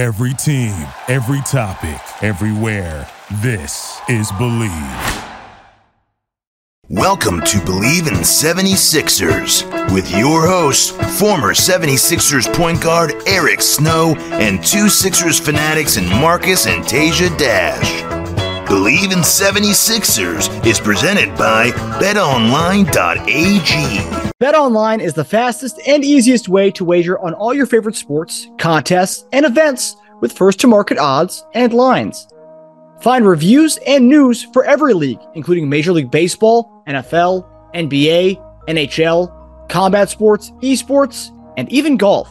Every team, every topic, everywhere. This is Bleav. Welcome to Bleav in 76ers with your hosts, former 76ers point guard Eric Snow and two Sixers fanatics in Marcus and Tasia Dash. Bleav in 76ers is presented by betonline.ag. BetOnline is the fastest and easiest way to wager on all your favorite sports, contests, and events with first to market odds and lines. Find reviews and news for every league, including Major League Baseball, NFL, NBA, NHL, combat sports, esports, and even golf.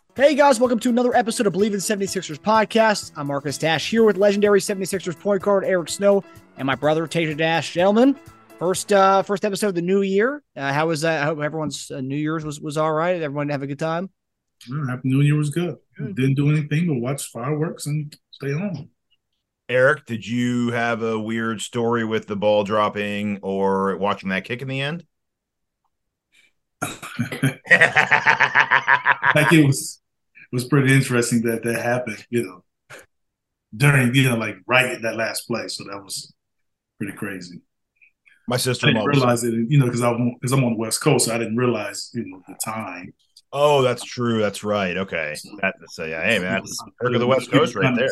Hey guys, welcome to another episode of Bleav in 76ers podcast. I'm Marcus Dash here with legendary 76ers point guard Eric Snow and my brother Tasia Dash. Gentlemen, first uh first episode of the new year. Uh, how was that? I hope everyone's uh, New Year's was was all right. Everyone have a good time. Happy New Year was good. good. Didn't do anything but watch fireworks and stay home. Eric, did you have a weird story with the ball dropping or watching that kick in the end? like it was it was pretty interesting that that happened, you know, during, you know, like right at that last play. So that was pretty crazy. My sister I didn't realize it, you know, because I'm because I'm on the West Coast, so I didn't realize, you know, the time. Oh, that's true. That's right. Okay. That, so yeah, hey man, that's Eric of the West Coast right there.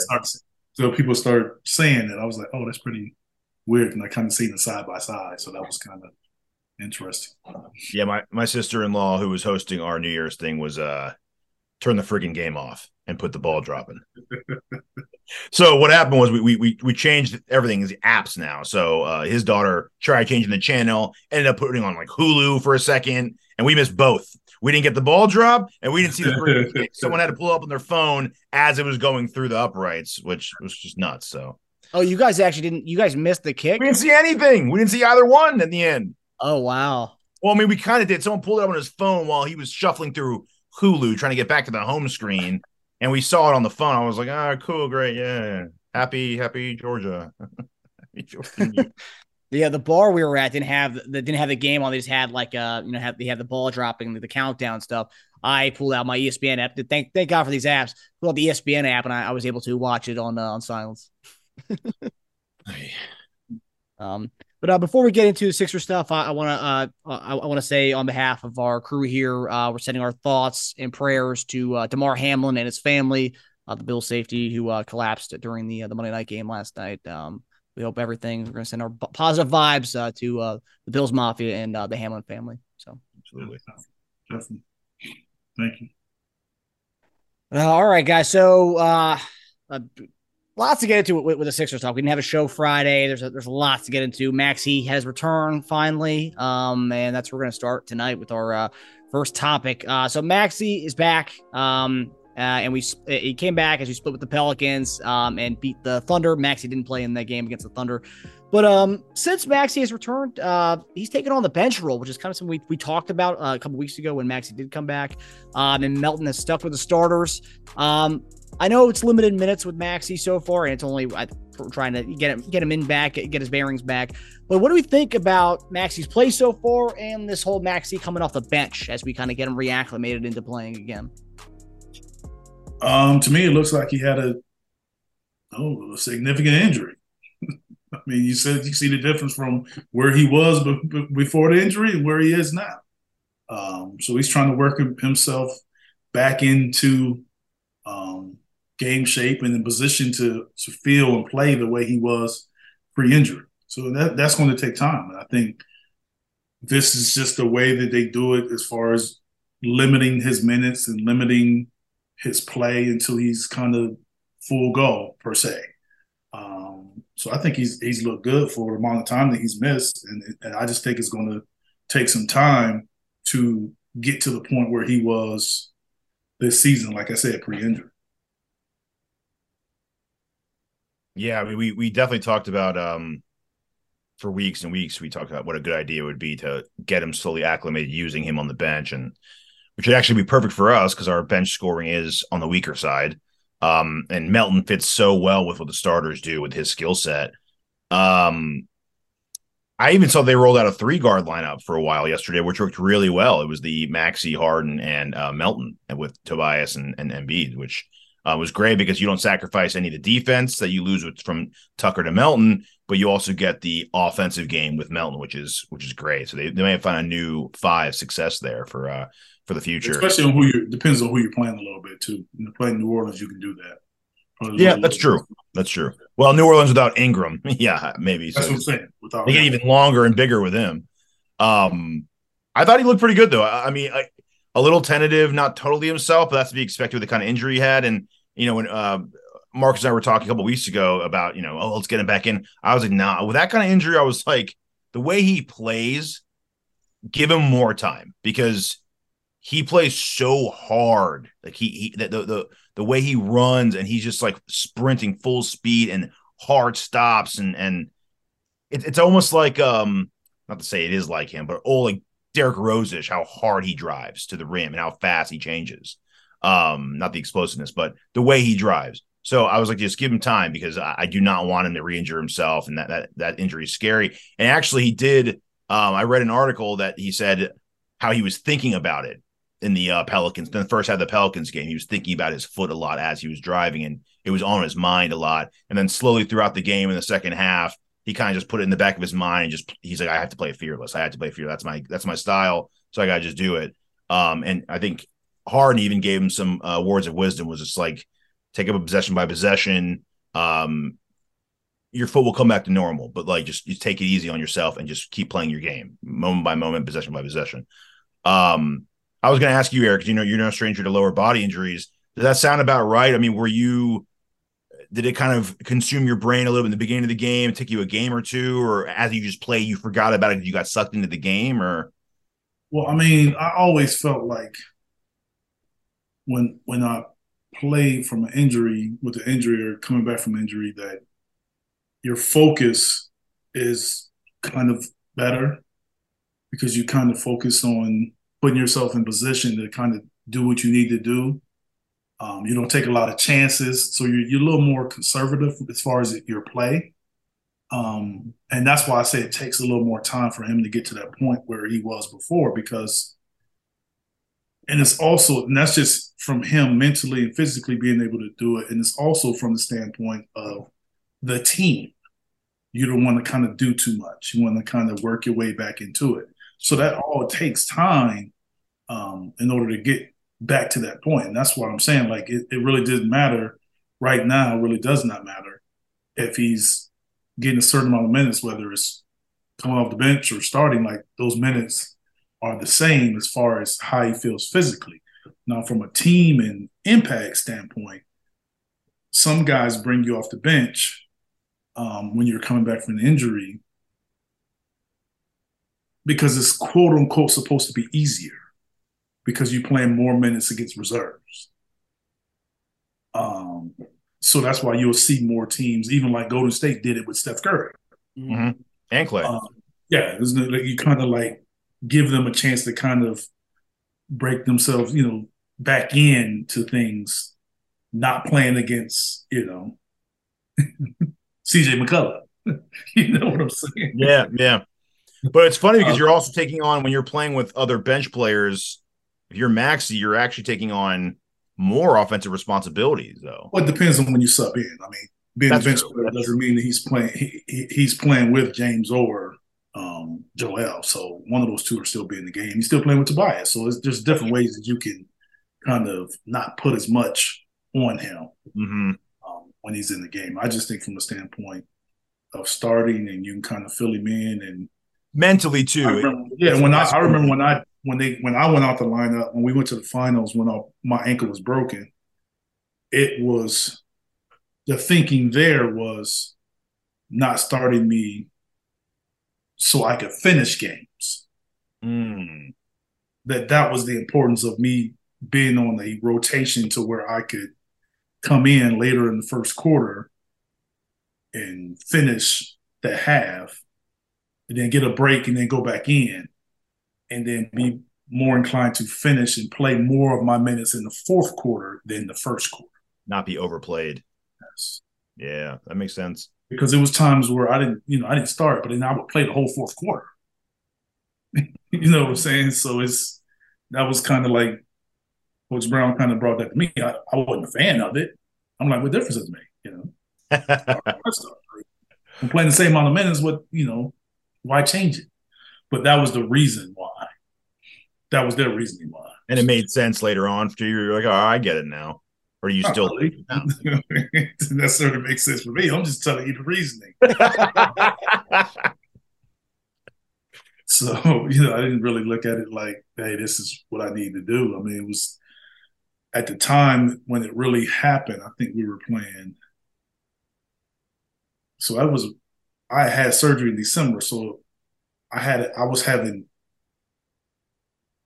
So people start saying it. I was like, oh, that's pretty weird, and I kind of seen it side by side. So that was kind of interesting. Yeah, my my sister in law who was hosting our New Year's thing was uh turn the frigging game off and put the ball dropping. so what happened was we we we changed everything the apps now. So uh, his daughter tried changing the channel, ended up putting on like Hulu for a second, and we missed both. We didn't get the ball drop, and we didn't see the kick. Someone had to pull up on their phone as it was going through the uprights, which was just nuts. So. Oh, you guys actually didn't. You guys missed the kick. We didn't see anything. We didn't see either one in the end. Oh wow. Well, I mean, we kind of did. Someone pulled it up on his phone while he was shuffling through Hulu trying to get back to the home screen, and we saw it on the phone. I was like, "Ah, oh, cool, great, yeah, happy, happy Georgia." happy Georgia. yeah, the bar we were at didn't have the didn't have the game on. They just had like uh, you know, have they had the ball dropping, the, the countdown stuff. I pulled out my ESPN app. Thank thank God for these apps. Pulled out the ESPN app, and I, I was able to watch it on uh, on silence. um, but uh, before we get into the Sixer stuff, I, I want to uh, I, I want to say on behalf of our crew here, uh, we're sending our thoughts and prayers to uh, Damar Hamlin and his family, uh, the Bill safety who uh, collapsed during the uh, the Monday night game last night. Um, we hope everything. We're going to send our positive vibes uh, to uh, the Bills Mafia and uh, the Hamlin family. So absolutely, definitely. Thank you. Uh, all right, guys. So uh, uh, lots to get into with, with, the Sixers talk. We didn't have a show Friday. There's a, there's lots to get into. Maxey has returned finally, um, and that's where we're going to start tonight with our uh, first topic. Uh, so Maxey is back, um, uh, and we he came back as we split with the Pelicans um, and beat the Thunder. Maxey didn't play in that game against the Thunder. But um, since Maxey has returned, uh, he's taken on the bench role, which is kind of something we, we talked about uh, a couple weeks ago when Maxey did come back. Um, and Melton has stuck with the starters. Um, I know it's limited minutes with Maxey so far, and it's only trying to get him get him in back, get his bearings back. But what do we think about Maxey's play so far, and this whole Maxey coming off the bench as we kind of get him reacclimated into playing again? Um, to me, it looks like he had a oh a significant injury. I mean, you said you see the difference from where he was before the injury and where he is now. Um, so he's trying to work himself back into um, game shape and in position to to feel and play the way he was pre-injury. So that that's going to take time. And I think this is just the way that they do it as far as limiting his minutes and limiting his play until he's kind of full go per se. Um, so I think he's he's looked good for the amount of time that he's missed, and, and I just think it's going to take some time to get to the point where he was this season. Like I said, pre-injury. Yeah, I mean, we we definitely talked about um for weeks and weeks. We talked about what a good idea would be to get him slowly acclimated using him on the bench, and which would actually be perfect for us because our bench scoring is on the weaker side. Um, and Melton fits so well with what the starters do with his skill set. Um, I even saw they rolled out a three guard lineup for a while yesterday, which worked really well. It was the Maxey, Harden, and uh, Melton with Tobias and, and Embiid, which uh, was great because you don't sacrifice any of the defense that you lose with, from Tucker to Melton, but you also get the offensive game with Melton, which is which is great. So they, they may find a new five success there for uh for the future. Especially on who you depends on who you're playing a little bit too. You know, playing New Orleans, you can do that. Probably yeah, that's true. That's true. Well, New Orleans without Ingram, yeah, maybe. That's so what I'm saying. Without they get even longer and bigger with him. Um, I thought he looked pretty good though. I, I mean, I, a little tentative, not totally himself, but that's to be expected with the kind of injury he had. And you know, when uh, Marcus and I were talking a couple weeks ago about, you know, oh, let's get him back in. I was like, nah, with that kind of injury, I was like, the way he plays, give him more time because he plays so hard. Like he, he the, the, the the way he runs and he's just like sprinting full speed and hard stops and and it, it's almost like um not to say it is like him, but oh like Derrick Rose-ish, how hard he drives to the rim and how fast he changes. Um, not the explosiveness, but the way he drives. So I was like, just give him time because I, I do not want him to re-injure himself, and that that that injury is scary. And actually, he did. Um, I read an article that he said how he was thinking about it in the uh, Pelicans. Then the first of the Pelicans game, he was thinking about his foot a lot as he was driving, and it was on his mind a lot. And then slowly throughout the game in the second half, he kind of just put it in the back of his mind and just he's like, I have to play fearless. I have to play fearless. That's my that's my style. So I gotta just do it. Um, and I think Harden even gave him some uh, words of wisdom. Was just like take up a possession by possession. Um, your foot will come back to normal, but like just, just take it easy on yourself and just keep playing your game, moment by moment, possession by possession. Um, I was going to ask you, Eric, you know, you're no stranger to lower body injuries. Does that sound about right? I mean, were you, did it kind of consume your brain a little bit in the beginning of the game, take you a game or two, or as you just play, you forgot about it, you got sucked into the game, or? Well, I mean, I always felt like when when I played from an injury with an injury or coming back from injury that your focus is kind of better because you kind of focus on putting yourself in position to kind of do what you need to do. Um, you don't take a lot of chances, so you're, you're a little more conservative as far as your play. Um, and that's why I say it takes a little more time for him to get to that point where he was before because and it's also and that's just from him mentally and physically being able to do it and it's also from the standpoint of the team. You don't want to kind of do too much. You want to kind of work your way back into it. So that all takes time um, in order to get back to that point. And that's what i'm saying like it, it really doesn't matter. Right now really does not matter if he's getting a certain amount of minutes whether it's coming off the bench or starting like those minutes are the same as far as how he feels physically. Now, from a team and impact standpoint, some guys bring you off the bench um, when you're coming back from an injury because it's quote unquote supposed to be easier because you're playing more minutes against reserves. Um, so that's why you'll see more teams, even like Golden State did it with Steph Curry mm-hmm. and Clay. Um, yeah, you kind of like give them a chance to kind of break themselves, you know, back into things, not playing against, you know, CJ McCullough. you know what I'm saying? Yeah, yeah. But it's funny because um, you're also taking on when you're playing with other bench players. If you're Maxey, you're actually taking on more offensive responsibilities, though. Well, it depends on when you sub in. I mean, being That's a bench player doesn't mean that he's playing. He, he, he's playing with James or um, Joel. So one of those two are still being in the game. He's still playing with Tobias. So it's just different ways that you can kind of not put as much on him mm-hmm. um, when he's in the game. I just think from the standpoint of starting and you can kind of fill him in and mentally too. Remember, yeah, when I, I remember when I when they when I went out the lineup when we went to the finals when I, my ankle was broken, it was the thinking there was not starting me so I could finish games. Mm. That that was the importance of me being on a rotation to where I could come in later in the first quarter and finish the half, and then get a break and then go back in, and then be more inclined to finish and play more of my minutes in the fourth quarter than the first quarter. Not be overplayed. Yes. Yeah, that makes sense. Because it was times where I didn't, you know, I didn't start, but then I would play the whole fourth quarter. you know what I'm saying? So it's that was kind of like Coach Brown kind of brought that to me. I, I wasn't a fan of it. I'm like, what difference does it make? You know, I'm playing the same amount of minutes. What you know, why change it? But that was the reason why. That was their reasoning why. And it made sense later on for you. You're like, oh, I get it now. Or you Not still really. Doesn't necessarily make sense for me. I'm just telling you the reasoning. So, you know, I didn't really look at it like, hey, this is what I need to do. I mean, it was at the time when it really happened, I think we were playing. So I was, I had surgery in December. So I had, I was having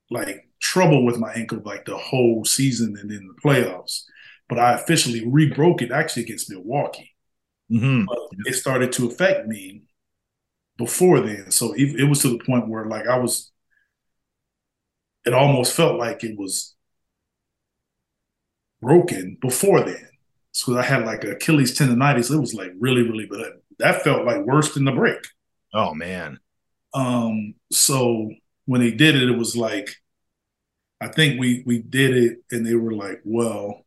like trouble with my ankle like the whole season and in the playoffs. But I officially re-broke it actually against Milwaukee. Mhm. But it started to affect me before then. So it, it was to the point where like I was, it almost felt like it was broken before then. So I had like Achilles tendonitis. It was like really, really bad. That felt like worse than the break. Oh man. Um, so when they did it, it was like, I think we we did it, and they were like, well,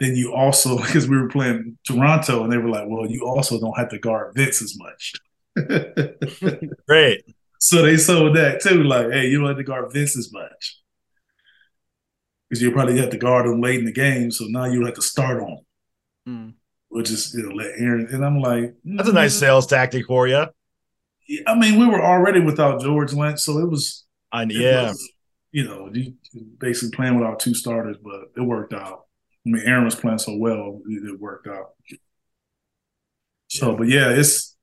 then you also because we were playing Toronto, and they were like, well, you also don't have to guard Vince as much. Great. so they sold that too, like, hey, you don't have to guard Vince as much because you probably have to guard him late in the game. So now you don't have to start on, Mm. which is you know let Aaron. And I'm like, That's a nice mm. sales tactic for you. I mean, we were already without George Lynch, so it was I, it yeah. was, you know, you basically playing without two starters, but it worked out. I mean, Aaron was playing so well, it, it worked out. So, but yeah, it's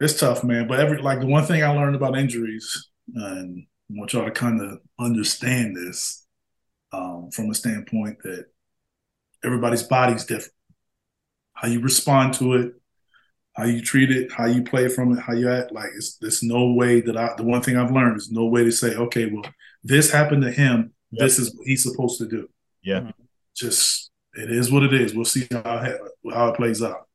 it's tough, man. But every like the one thing I learned about injuries, and I want y'all to kind of understand this um, from a standpoint that everybody's body's different. How you respond to it, how you treat it, how you play from it, how you act. Like it's there's no way that I. The one thing I've learned is no way to say, okay, well, this happened to him. Yep. This is what he's supposed to do. Yeah. Just it is what it is. We'll see how it, how it plays out.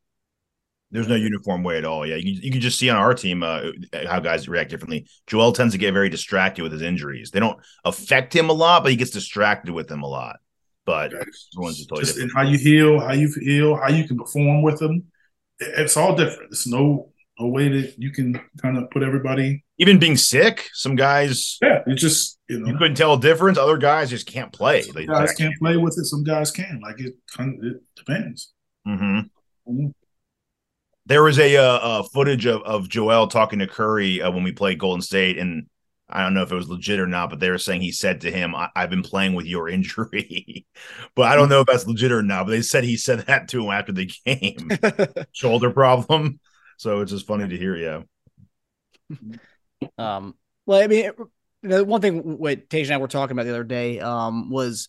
There's no uniform way at all. Yeah, you can, you can just see on our team uh, how guys react differently. Joel tends to get very distracted with his injuries. They don't affect him a lot, but he gets distracted with them a lot. But everyone's just totally Just in different. how you heal, how you heal, how you can perform with them. It- It's all different. It's no no way that you can kind of put everybody. Even being sick, some guys Yeah, it just you know you couldn't tell a difference. Other guys just can't play. They some guys can't play with it. Some guys can. Like it kind of it depends. hmm Mhm. There was a uh, uh, footage of, of Joel talking to Curry uh, when we played Golden State, and I don't know if it was legit or not, but they were saying he said to him, I- "I've been playing with your injury," but I don't know if that's legit or not. But they said he said that to him after the game, shoulder problem. So it's just funny to hear. Yeah, Um, well, I mean, the one thing what Tage and I were talking about the other day um, was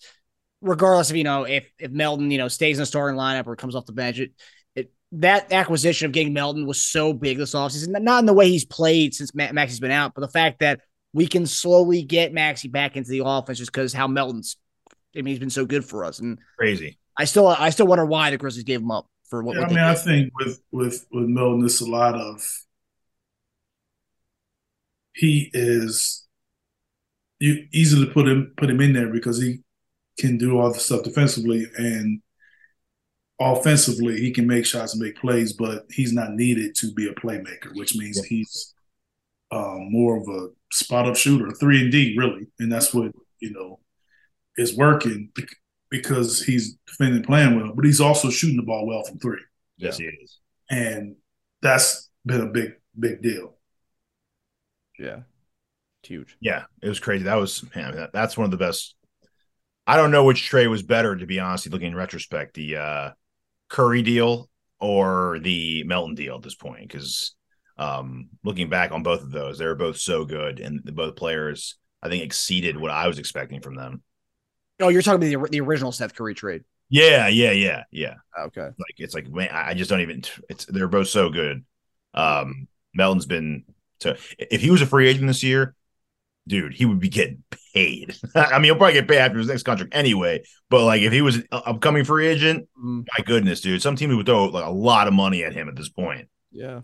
regardless of you know if if Melton you know stays in the starting lineup or comes off the bench, it, it that acquisition of getting Melton was so big this offseason. Not in the way he's played since Ma- Maxey's been out, but the fact that we can slowly get Maxey back into the offense just because how Melton's. I mean, he's been so good for us, and crazy. I still I still wonder why the Grizzlies gave him up for what. Yeah, what I they mean, I think with with with Melton, it's a lot of he is you easily put him put him in there because he can do all the stuff defensively and offensively he can make shots and make plays, but he's not needed to be a playmaker, which means Yeah. he's um, more of a spot up shooter, three and D really, and that's what you know is working because he's defending playing well, but he's also shooting the ball well from three Yes, he is. and that's been a big big deal. yeah, it's huge. Yeah, it was crazy. That was man, that, that's one of the best. I don't know which trade was better, to be honest. Looking in retrospect, the uh, Curry deal or the Melton deal at this point, because um, looking back on both of those, they were both so good, and both players I think exceeded what I was expecting from them. Oh, you're talking about the, the original Seth Curry trade. Yeah, yeah, yeah, yeah. Okay. Like it's like man, I just don't even. It's they're both so good. Um, Melton's been to If he was a free agent this year, dude, he would be getting paid. I mean, he'll probably get paid after his next contract anyway. But like, if he was an upcoming free agent, Mm, my goodness, dude, some team would throw like a lot of money at him at this point. yeah.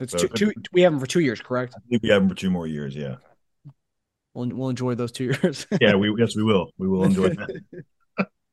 It's So- two, two, we have them for two years, correct? I think we have them for two more years. Yeah, We'll, we'll enjoy those two years. yeah, we yes we will. We will enjoy that.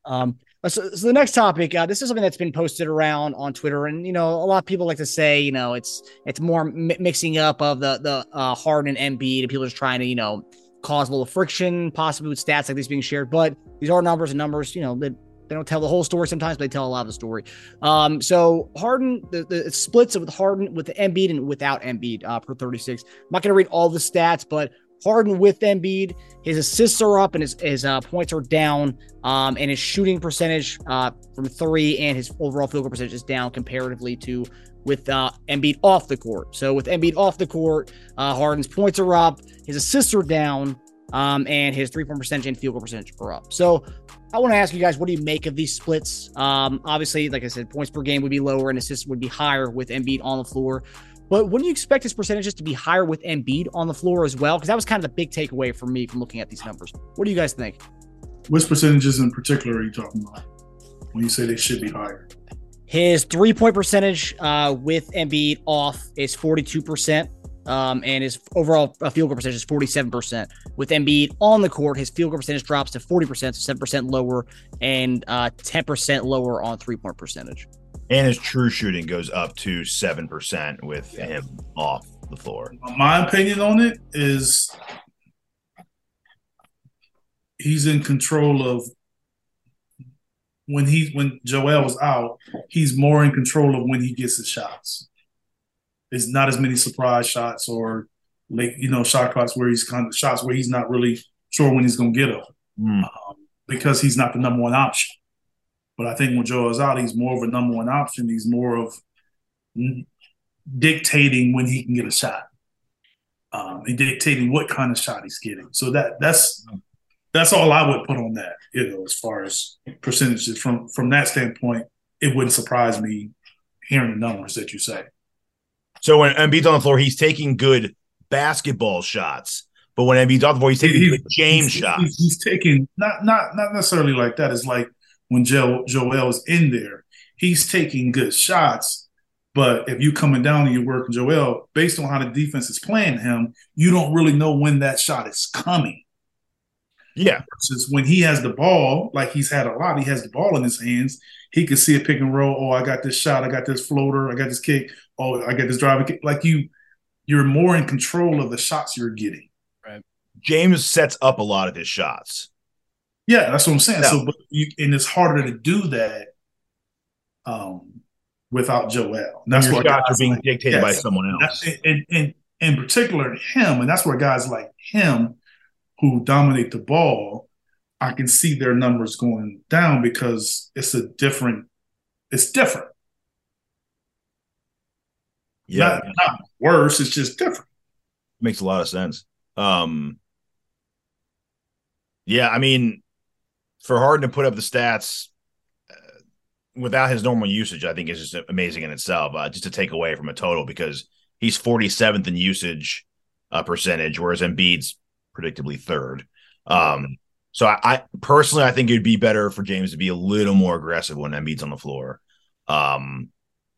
Um, so, so the next topic, uh, this is something that's been posted around on Twitter, and you know, a lot of people like to say, you know, it's it's more mi- mixing up of the the uh, Harden and Embiid, and people are just trying to, you know, cause a little friction, possibly with stats like these being shared. But these are numbers, and numbers, you know, they, they don't tell the whole story. Sometimes but they tell a lot of the story. Um, so Harden, the, the it splits with Harden with the Embiid and without Embiid uh, per 36. I'm not going to read all the stats, but Harden with Embiid, his assists are up and his, his uh, points are down. Um, and his shooting percentage uh, from three and his overall field goal percentage is down comparatively to with uh, Embiid off the court. So with Embiid off the court, uh, Harden's points are up, his assists are down, um, and his three point percentage and field goal percentage are up. So I want to ask you guys, what do you make of these splits? Um, obviously, like I said, points per game would be lower and assists would be higher with Embiid on the floor. But wouldn't you expect his percentages to be higher with Embiid on the floor as well? Because that was kind of the big takeaway for me from looking at these numbers. What do you guys think? Which percentages in particular are you talking about when you say they should be higher? His three point percentage uh, with Embiid off is 42%. Um, and his overall uh, field goal percentage is 47%. With Embiid on the court, his field goal percentage drops to 40%, so 7% lower, and uh, 10% lower on three point percentage. and his true shooting goes up to seven percent with him off the floor. My opinion on it is he's in control of when he when Joel's out, he's more in control of when he gets his shots. It's not as many surprise shots or like you know shot clocks where he's kind of shots where he's not really sure when he's going to get them Hmm. um, because he's not the number one option. But I think when Joe is out, he's more of a number one option. He's more of mm, dictating when he can get a shot um, and dictating what kind of shot he's getting. So that that's that's all I would put on that. You know, as far as percentages from from that standpoint, it wouldn't surprise me hearing the numbers that you say. So when Embiid's on the floor, he's taking good basketball shots. But when Embiid's off the floor, he's taking He- good James he's, shots. He's, taking not not not necessarily like that. It's like when Joel Joel's in there, he's taking good shots. But if you coming down and you're working Joel, based on how the defense is playing him, you don't really know when that shot is coming. Yeah. Versus when he has the ball, like he's had a lot, he has the ball in his hands. He can see a pick and roll. Oh, I got this shot. I got this floater. I got this kick. Oh, I got this driving kick. Like you, you're more in control of the shots you're getting. Right. James sets up a lot of his shots. Yeah, that's what I'm saying. Yeah. So, but you, and it's harder to do that um, without Joel. And that's what shots are being like, dictated by someone else. And, and in particular him, and that's where guys like him who dominate the ball, I can see their numbers going down because it's a different. It's different. Yeah. Not, not worse. It's just different. makes a lot of sense. Um, yeah, I mean, for Harden to put up the stats uh, without his normal usage, I think is just amazing in itself. Uh, just to take away from a total because he's 47th in usage uh, percentage, whereas Embiid's predictably third. Um, so I, I personally, I think it'd be better for James to be a little more aggressive when Embiid's on the floor, um,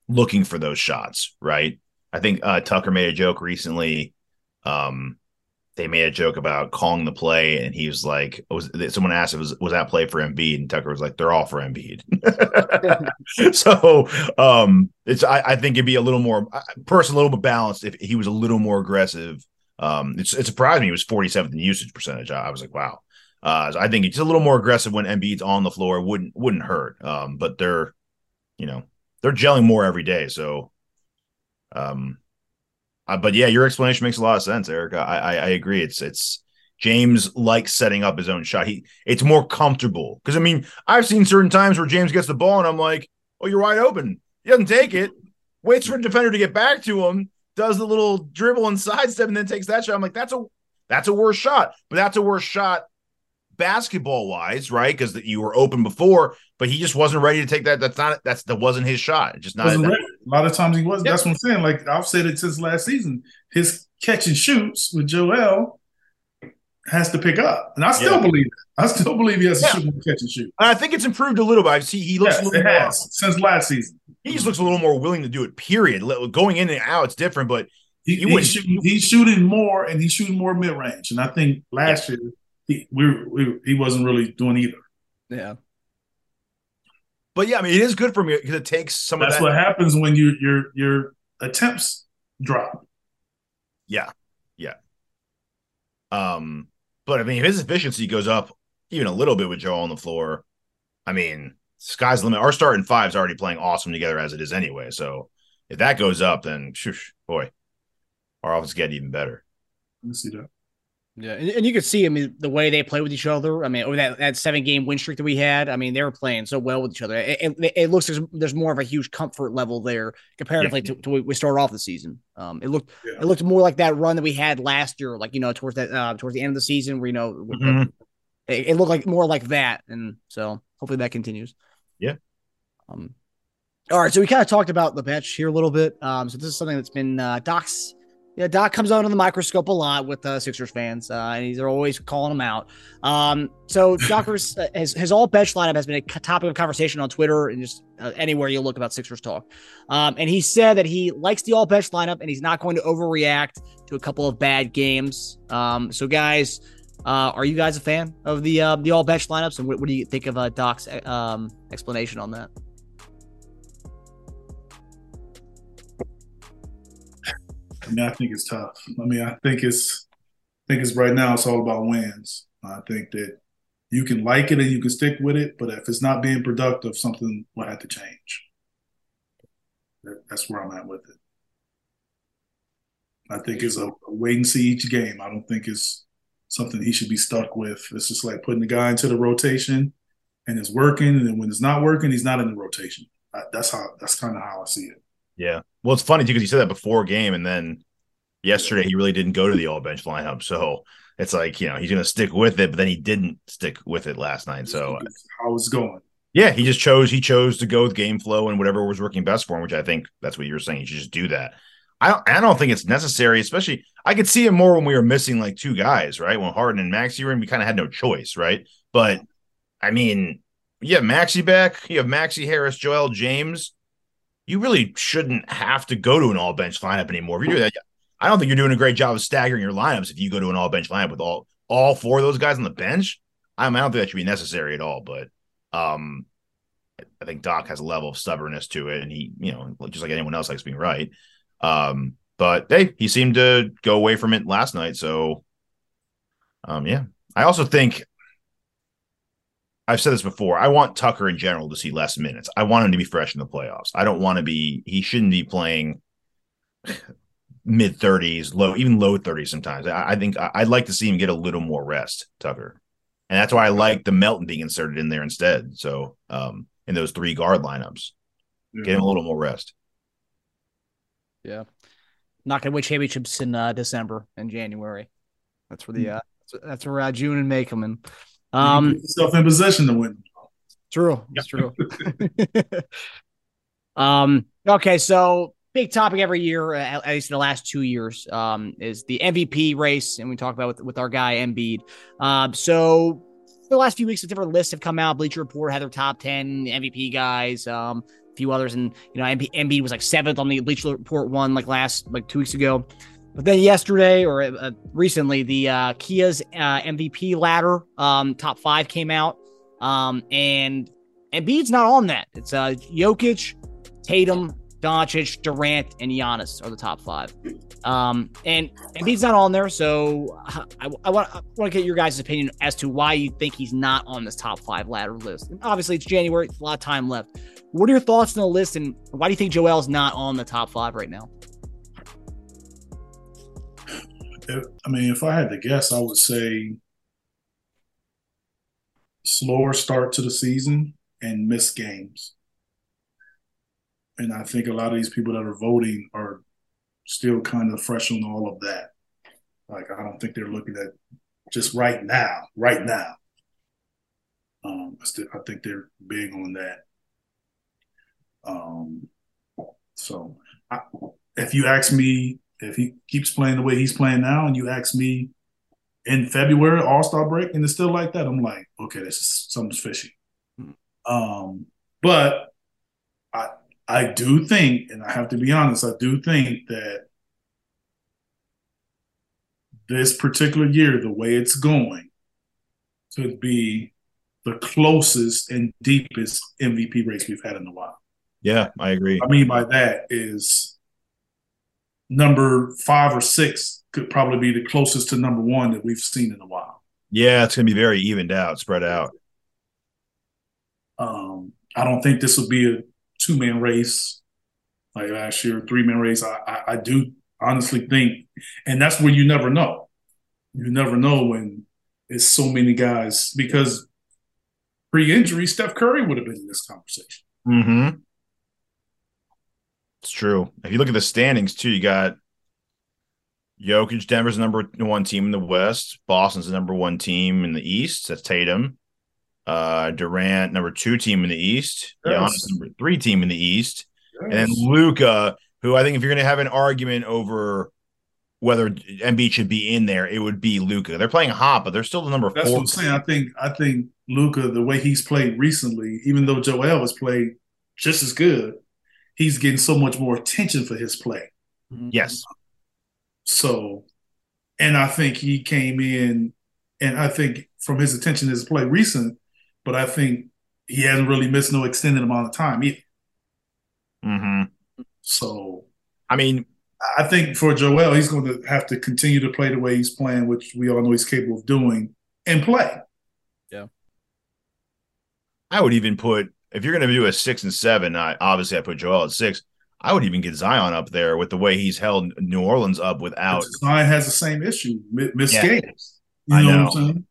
looking for those shots. Right. I think uh, Tucker made a joke recently um they made a joke about calling the play and he was like was someone asked was was that play for Embiid and Tucker was like they're all for Embiid. so um it's I, I think it'd be a little more person a little bit balanced if he was a little more aggressive. Um it's it surprised me he was 47th in usage percentage. I, I was like wow. Uh so I think it's a little more aggressive when Embiid's on the floor wouldn't wouldn't hurt. Um but they're you know they're gelling more every day so um uh, but yeah, your explanation makes a lot of sense, Eric. I, I I agree. It's it's James likes setting up his own shot. He it's more comfortable because I mean I've seen certain times where James gets the ball and I'm like, oh, you're wide open. He doesn't take it. Waits for a defender to get back to him. Does the little dribble and sidestep and then takes that shot. I'm like, that's a that's a worse shot. But that's a worse shot basketball wise, right? Because you were open before, but he just wasn't ready to take that. That's not that's that wasn't his shot. Just not that- A lot of times he wasn't. Yeah. That's what I'm saying. Like I've said it since last season. His catch and shoots with Joel has to pick up, and I still Yeah. believe it. I still believe he has to Yeah. shoot catch and shoot. And I think it's improved a little bit. I see he looks Yes, a little it more. has since last season. He just looks a little more willing to do it. Period. Going in and out, it's different, but He, You he's, shooting, he's shooting more, and he's shooting more mid range. And I think last year he we, we he wasn't really doing either. Yeah. but yeah, I mean, it is good for me because it takes some That's of that. what happens when you your your attempts drop. Yeah, yeah. Um, but I mean, if his efficiency goes up even a little bit with Joe on the floor, I mean, sky's the limit. Our starting five's already playing awesome together as it is anyway. So if that goes up, then shush, boy, our offense get even better. Let me see that. Yeah, and, and you could see, I mean, the way they play with each other. I mean, over that, that seven game win streak that we had, I mean, they were playing so well with each other. It, it, it looks there's, there's more of a huge comfort level there comparatively to, to we started off the season. Um, it looked Yeah. it looked more like that run that we had last year, like you know, towards that uh, towards the end of the season, where you know, Mhm. it, it looked like more like that, and so hopefully that continues. Yeah. Um. All right, so we kind of talked about the bench here a little bit. Um, so this is something that's been uh, Doc's. Yeah, Doc comes out on the microscope a lot with uh, Sixers fans, uh, and he's always calling them out. Um, so Doc's uh, his his all bench lineup has been a topic of conversation on Twitter and just uh, anywhere you look about Sixers talk. Um, and he said that he likes the all bench lineup and he's not going to overreact to a couple of bad games. Um, so guys, uh, are you guys a fan of the uh, the all bench lineups? And what, what do you think of uh, Doc's um, explanation on that? I mean, I think it's tough. I mean, I think it's I think it's right now it's all about wins. I think that you can like it and you can stick with it, but if it's not being productive, something will have to change. That's where I'm at with it. I think it's a, wait and see each game. I don't think it's something he should be stuck with. It's just like putting the guy into the rotation and it's working, and then when it's not working, he's not in the rotation. That's how that's kind of how I see it. Yeah. Well, it's funny too because he said that before game, and then yesterday he really didn't go to the all bench lineup. So it's like you know he's going to stick with it, but then he didn't stick with it last night. So how it's going. yeah, he just chose he chose to go with game flow and whatever was working best for him, which I think that's what you were saying. You should just do that. I don't, I don't think it's necessary, especially I could see it more when we were missing like two guys, right? When Harden and Maxey were in, we kind of had no choice, right? But I mean, you have Maxey back, you have Maxey Harris, Joel James. You really shouldn't have to go to an all bench lineup anymore. If you do that, I don't think you're doing a great job of staggering your lineups if you go to an all bench lineup with all all four of those guys on the bench. I, don't think that should be necessary at all. But um, I think Doc has a level of stubbornness to it, and he, you know, just like anyone else likes being right. Um, but hey, he seemed to go away from it last night. So, um, yeah, I also think I've said this before. I want Tucker in general to see less minutes. I want him to be fresh in the playoffs. I don't want to be. He shouldn't be playing mid thirties, low, even low thirties. Sometimes I, I think I, I'd like to see him get a little more rest, Tucker, and that's why I like the Melton being inserted in there instead. So, um, in those three guard lineups, get him a little more rest. Yeah. Not gonna win championships in uh, December and January. That's where the uh, that's- that's where uh, June and May come in. Um, yourself in position to win. True. It's true. um. Okay. So big topic every year, uh, at least in the last two years, um, is the MVP race, and we talk about with, with our guy Embiid. Um. So the last few weeks, different lists have come out. Bleacher Report had their top ten MVP guys. Um. A few others, and you know, MB, Embiid was like seventh on the Bleacher Report one, like last like two weeks ago. But then yesterday or uh, recently, the uh, Kia's uh, MVP ladder um, top five came out, um, and Embiid's not on that. It's uh, Jokic, Tatum, Doncic, Durant, and Giannis are the top five. Um, and Embiid's not on there, so I, I want to get your guys' opinion as to why you think he's not on this top five ladder list. And obviously, it's January, a lot of time left. What are your thoughts on the list, and why do you think Joel's not on the top five right now? If- I mean, if I had to guess, I would say slower start to the season and miss games. And I think a lot of these people that are voting are still kind of fresh on all of that. Like, I don't think they're looking at just right now, right now. Um, I, still, I think they're big on that. Um, so I, if you ask me if he keeps playing the way he's playing now, and you ask me in February All Star break, and it's still like that, I'm like, okay, this is something's fishy. Hmm. Um, but I I do think, and I have to be honest, I do think that this particular year, the way it's going, could be the closest and deepest MVP race we've had in a while. Yeah, I agree. I mean by that is number five or six could probably be the closest to number one that we've seen in a while. Yeah, it's going to be very evened out, spread out. Um, I don't think this will be a two man race like last year, three man race. I, I, I do honestly think, and that's where you never know. You never know when it's so many guys because pre-injury, Steph Curry would have been in this conversation. Hmm. It's true. If you look at the standings too, you got Jokic, Denver's number one team in the West. Boston's the number one team in the East. That's Tatum. Uh, Durant, number two team in the East. Yes. Giannis, number three team in the East. Yes. And then Luka, who I think if you're going to have an argument over whether Embiid should be in there, it would be Luka. They're playing hot, but they're still the number That's four. what I'm saying. I think I think Luka, the way he's played recently, even though Joel has played just as good, he's getting so much more attention for his play. Mm-hmm. Yes. So, and I think he came in, and I think from his attention his play recent, but I think he hasn't really missed no extended amount of time either. Mm-hmm. So, I mean, I think for Joel, he's going to have to continue to play the way he's playing, which we all know he's capable of doing, and play. Yeah. I would even put if you're going to do a six and seven. I obviously I put Joel at six. I would even get Zion up there with the way he's held New Orleans up without. Zion has the same issue, miss yeah. games. You know, know, what I'm saying?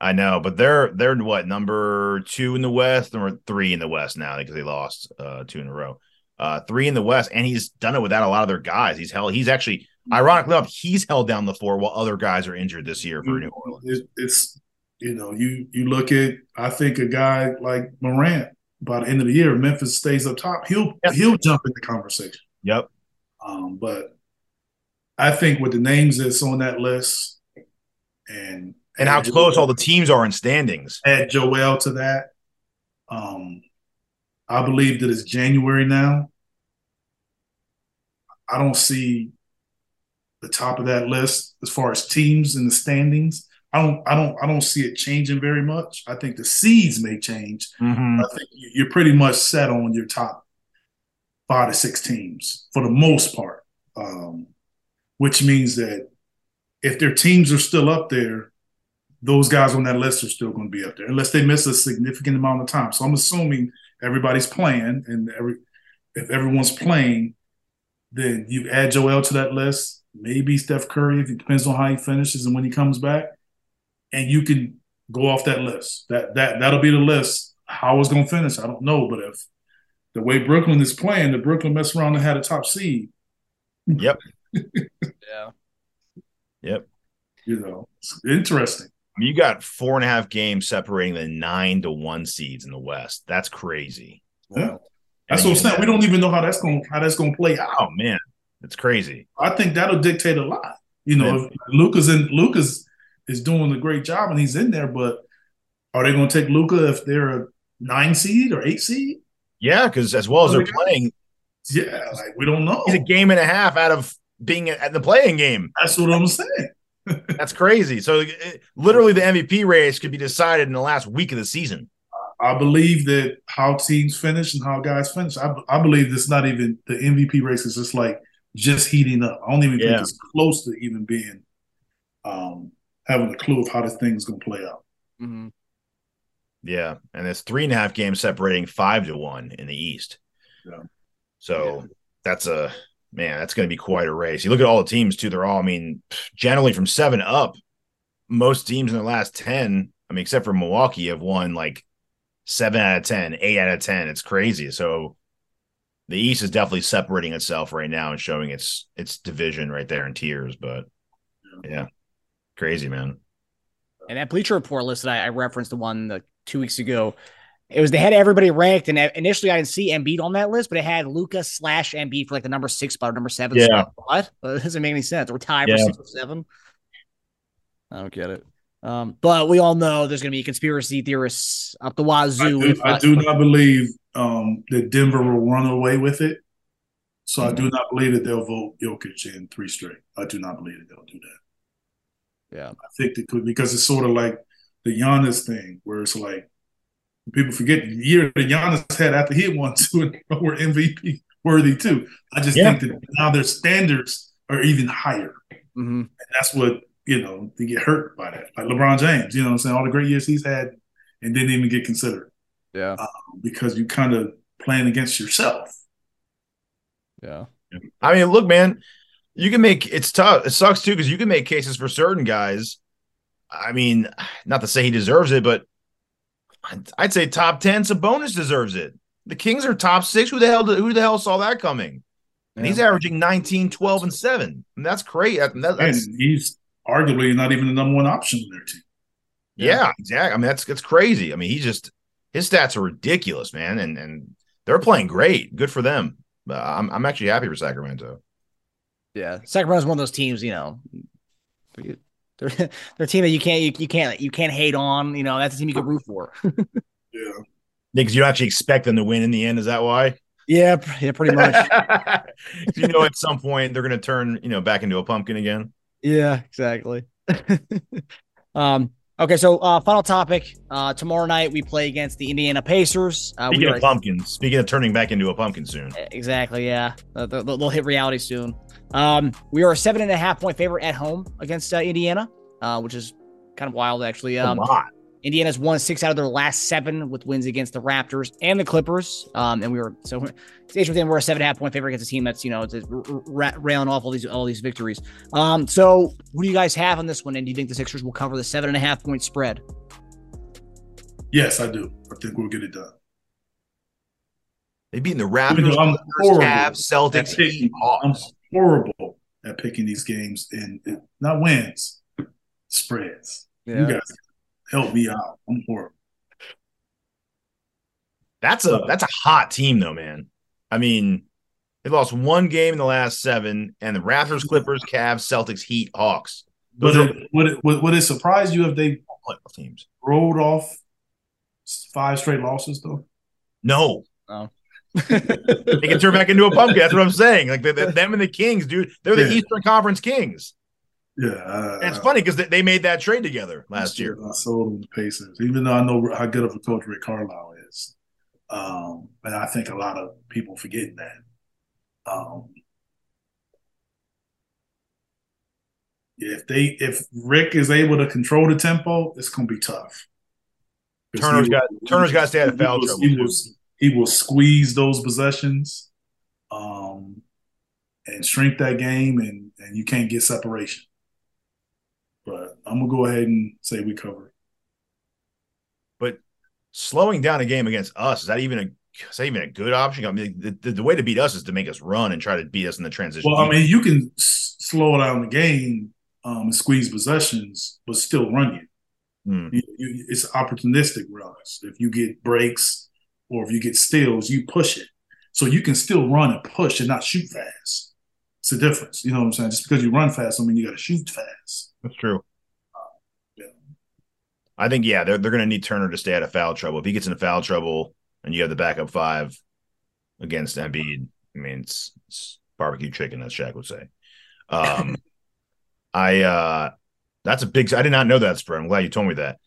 I know, but they're they're what number two in the West, number three in the West now because they lost uh, two in a row. Uh, three in the West, and he's done it without a lot of their guys. He's held. He's actually, ironically enough, he's held down the floor while other guys are injured this year for New Orleans. It, it's you know, you you look at I think a guy like Morant by the end of the year, Memphis stays up top, he'll yep. he'll jump in the conversation. Yep. Um, but I think with the names that's on that list and and how close Joel, all the teams are in standings. Add Joel to that. Um, I believe that it's January now. I don't see the top of that list as far as teams in the standings. I don't, I don't, I don't see it changing very much. I think the seeds may change. Mm-hmm. I think you're pretty much set on your top five to six teams for the most part, um, which means that if their teams are still up there, those guys on that list are still going to be up there unless they miss a significant amount of time. So I'm assuming everybody's playing, and every if everyone's playing, then you add Joel to that list. Maybe Steph Curry, if it depends on how he finishes and when he comes back and you can go off that list. That that that'll be the list. How it's gonna finish, I don't know. But if the way Brooklyn is playing, the Brooklyn mess around and had a top seed. Yep. yeah. Yep. You know, it's interesting. I mean, you got four and a half games separating the nine to one seeds in the West. That's crazy. Yeah. That's what I'm saying. We don't even know how that's going how that's going to play out. Oh man, it's crazy. I think that'll dictate a lot. You know, if Luka's in Luka's is doing a great job and he's in there, but are they going to take Luka if they're a nine seed or eight seed? Yeah, because as well as they're playing, yeah, like we don't know. He's a game and a half out of being at the playing game. That's what I'm saying. That's crazy. So literally, the MVP race could be decided in the last week of the season. I believe that how teams finish and how guys finish. I, I believe it's not even the MVP race is just like just heating up. I don't even yeah. think it's close to even being um, having a clue of how this thing is going to play out. Mm-hmm. Yeah, and it's three and a half games separating five to one in the East. Yeah. So yeah. that's a man. That's going to be quite a race. You look at all the teams too; they're all, I mean, generally from seven up. Most teams in the last ten, I mean, except for Milwaukee, have won like seven out of ten, eight out of ten. It's crazy. So the East is definitely separating itself right now and showing its its division right there in tiers. But yeah, Crazy man. And that Bleacher Report list that I, I referenced, the one that two weeks ago. It was they had everybody ranked, and initially I didn't see Embiid on that list, but it had Luka slash Embiid for like the number six spot or number seven. Yeah. Spot. What? That doesn't make any sense. We're tied Yeah. for six or seven. I don't get it. Um, but we all know there's going to be conspiracy theorists up the I wazoo. do, if, I do not believe um, that Denver will run away with it. So I Mm-hmm. do not believe that they'll vote Jokic in three straight. I do not believe that they'll do that. Yeah. I think they could because it's sort of like the Giannis thing, where it's like people forget the year that Giannis had after he had won two in a row were MVP worthy too. I just Yeah. think that now their standards are even higher. Mhm. And that's what, you know, they get hurt by that. Like LeBron James, you know what I'm saying? All the great years he's had and didn't even get considered Yeah. because you kind of playing against yourself. Yeah. I mean, look, man, you can make it's tough. It sucks too because you can make cases for certain guys. I mean, not to say he deserves it, but I'd, say top ten. Sabonis deserves it. The Kings are top six. Who the hell? Who the hell saw that coming? And he's averaging 19, 12, and seven. And that's great. That- that- that's, and he's arguably not even the number one option on their team. yeah, exactly. I mean, that's that's crazy. I mean, he just his stats are ridiculous, man, and and they're playing great. Good for them. Uh, I'm I'm actually happy for Sacramento. Yeah. Sacramento's one of those teams, you know. They're, they're a team that you can't you, you can't you can't hate on. You know, that's a team you can root for. Yeah. Because you actually expect them to win in the end. Is that why? yeah, yeah, pretty much. you know, at some point they're going to turn, you know, back into a pumpkin again. Yeah, exactly. um, okay, so uh, final topic. Uh, tomorrow night we play against the Indiana Pacers. Uh, we Speaking are, of pumpkins, speaking of turning back into a pumpkin soon. exactly, yeah, they'll, they'll hit reality soon. Um, we are a seven and a half point favorite at home against uh, Indiana, uh, which is kind of wild actually. a Um, lot. Indiana's won six out of their last seven with wins against the Raptors and the Clippers. Um, and we were so stage within we're a seven and a half point favorite against a team that's you know it's r- r- ra- railing off all these all these victories. Um, so what do you guys have on this one? And do you think the Sixers will cover the seven and a half point spread? Yes, I do. I think we'll get it done. They beating the Raptors, though I'm Clippers, horrible Cavs, at Celtics, picking- I'm horrible at picking these games and and not wins, spreads. You guys help me out. I'm horrible. That's a that's a hot team though, man. I mean, they lost one game in the last seven, and the Raptors, Clippers, Cavs, Celtics, Heat, Hawks. But Those are it, would it would, would it surprise you if they playoff teams. rolled off five straight losses though? No, Oh. they can turn back into a pumpkin. That's what I'm saying. Like the, the- them and the Kings, dude. They're the Yeah. Eastern Conference Kings. Yeah, uh, And it's funny because they, made that trade together last year. I sold them the Pacers, even though I know how good of a coach Rick Carlisle is. Um, and I think a lot of people forget that. Um, if they if Rick is able to control the tempo, it's going to be tough. Turner's got- will- Turner's got to stay out of foul trouble, He will, he will squeeze those possessions, um, and shrink that game, and and you can't get separation. But I'm gonna go ahead and say we cover. But slowing down a game against us is that even a is that even a good option? I mean, the, the, the way to beat us is to make us run and try to beat us in the transition. Well, I mean, you can s- slow down the game um, and squeeze possessions, but still run it. Hmm. You- you- It's opportunistic runs. If you get breaks or if you get steals, you push it. So you can still run and push and not shoot fast. It's a difference. You know what I'm saying? Just because you run fast, I mean you got to shoot fast. That's true. Yeah. I think yeah, they're they're going to need Turner to stay out of foul trouble. If he gets into foul trouble and you have the backup five against Embiid, I mean it's, it's barbecue chicken, as Shaq would say. Um, I uh, that's a big. I did not know that spread. I'm glad you told me that.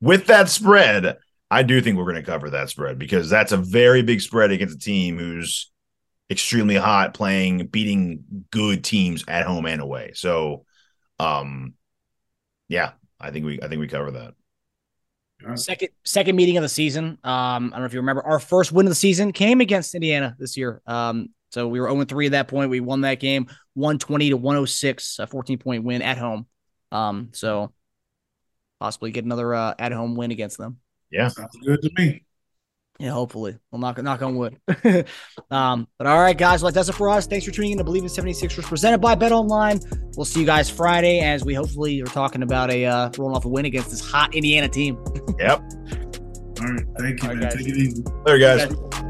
With that spread, I do think we're going to cover that spread because that's a very big spread against a team who's extremely hot, playing, beating good teams at home and away. So, um, yeah, I think we I think we cover that. Second second meeting of the season. Um, I don't know if you remember, our first win of the season came against Indiana this year. Um, so we were 0 3 at that point. We won that game 120 to 106, a 14 point win at home. Um, so possibly get another uh, at home win against them. Yeah, Sounds good to me. Yeah, hopefully. We'll knock, knock on wood. um, but all right, guys. Well, that's it for us. Thanks for tuning in to Bleav in 76ers presented by BetOnline. We'll see you guys Friday as we hopefully are talking about a uh, rolling off a win against this hot Indiana team. Yep. All right. Thank you, All right, man. guys. Take it easy. There, guys.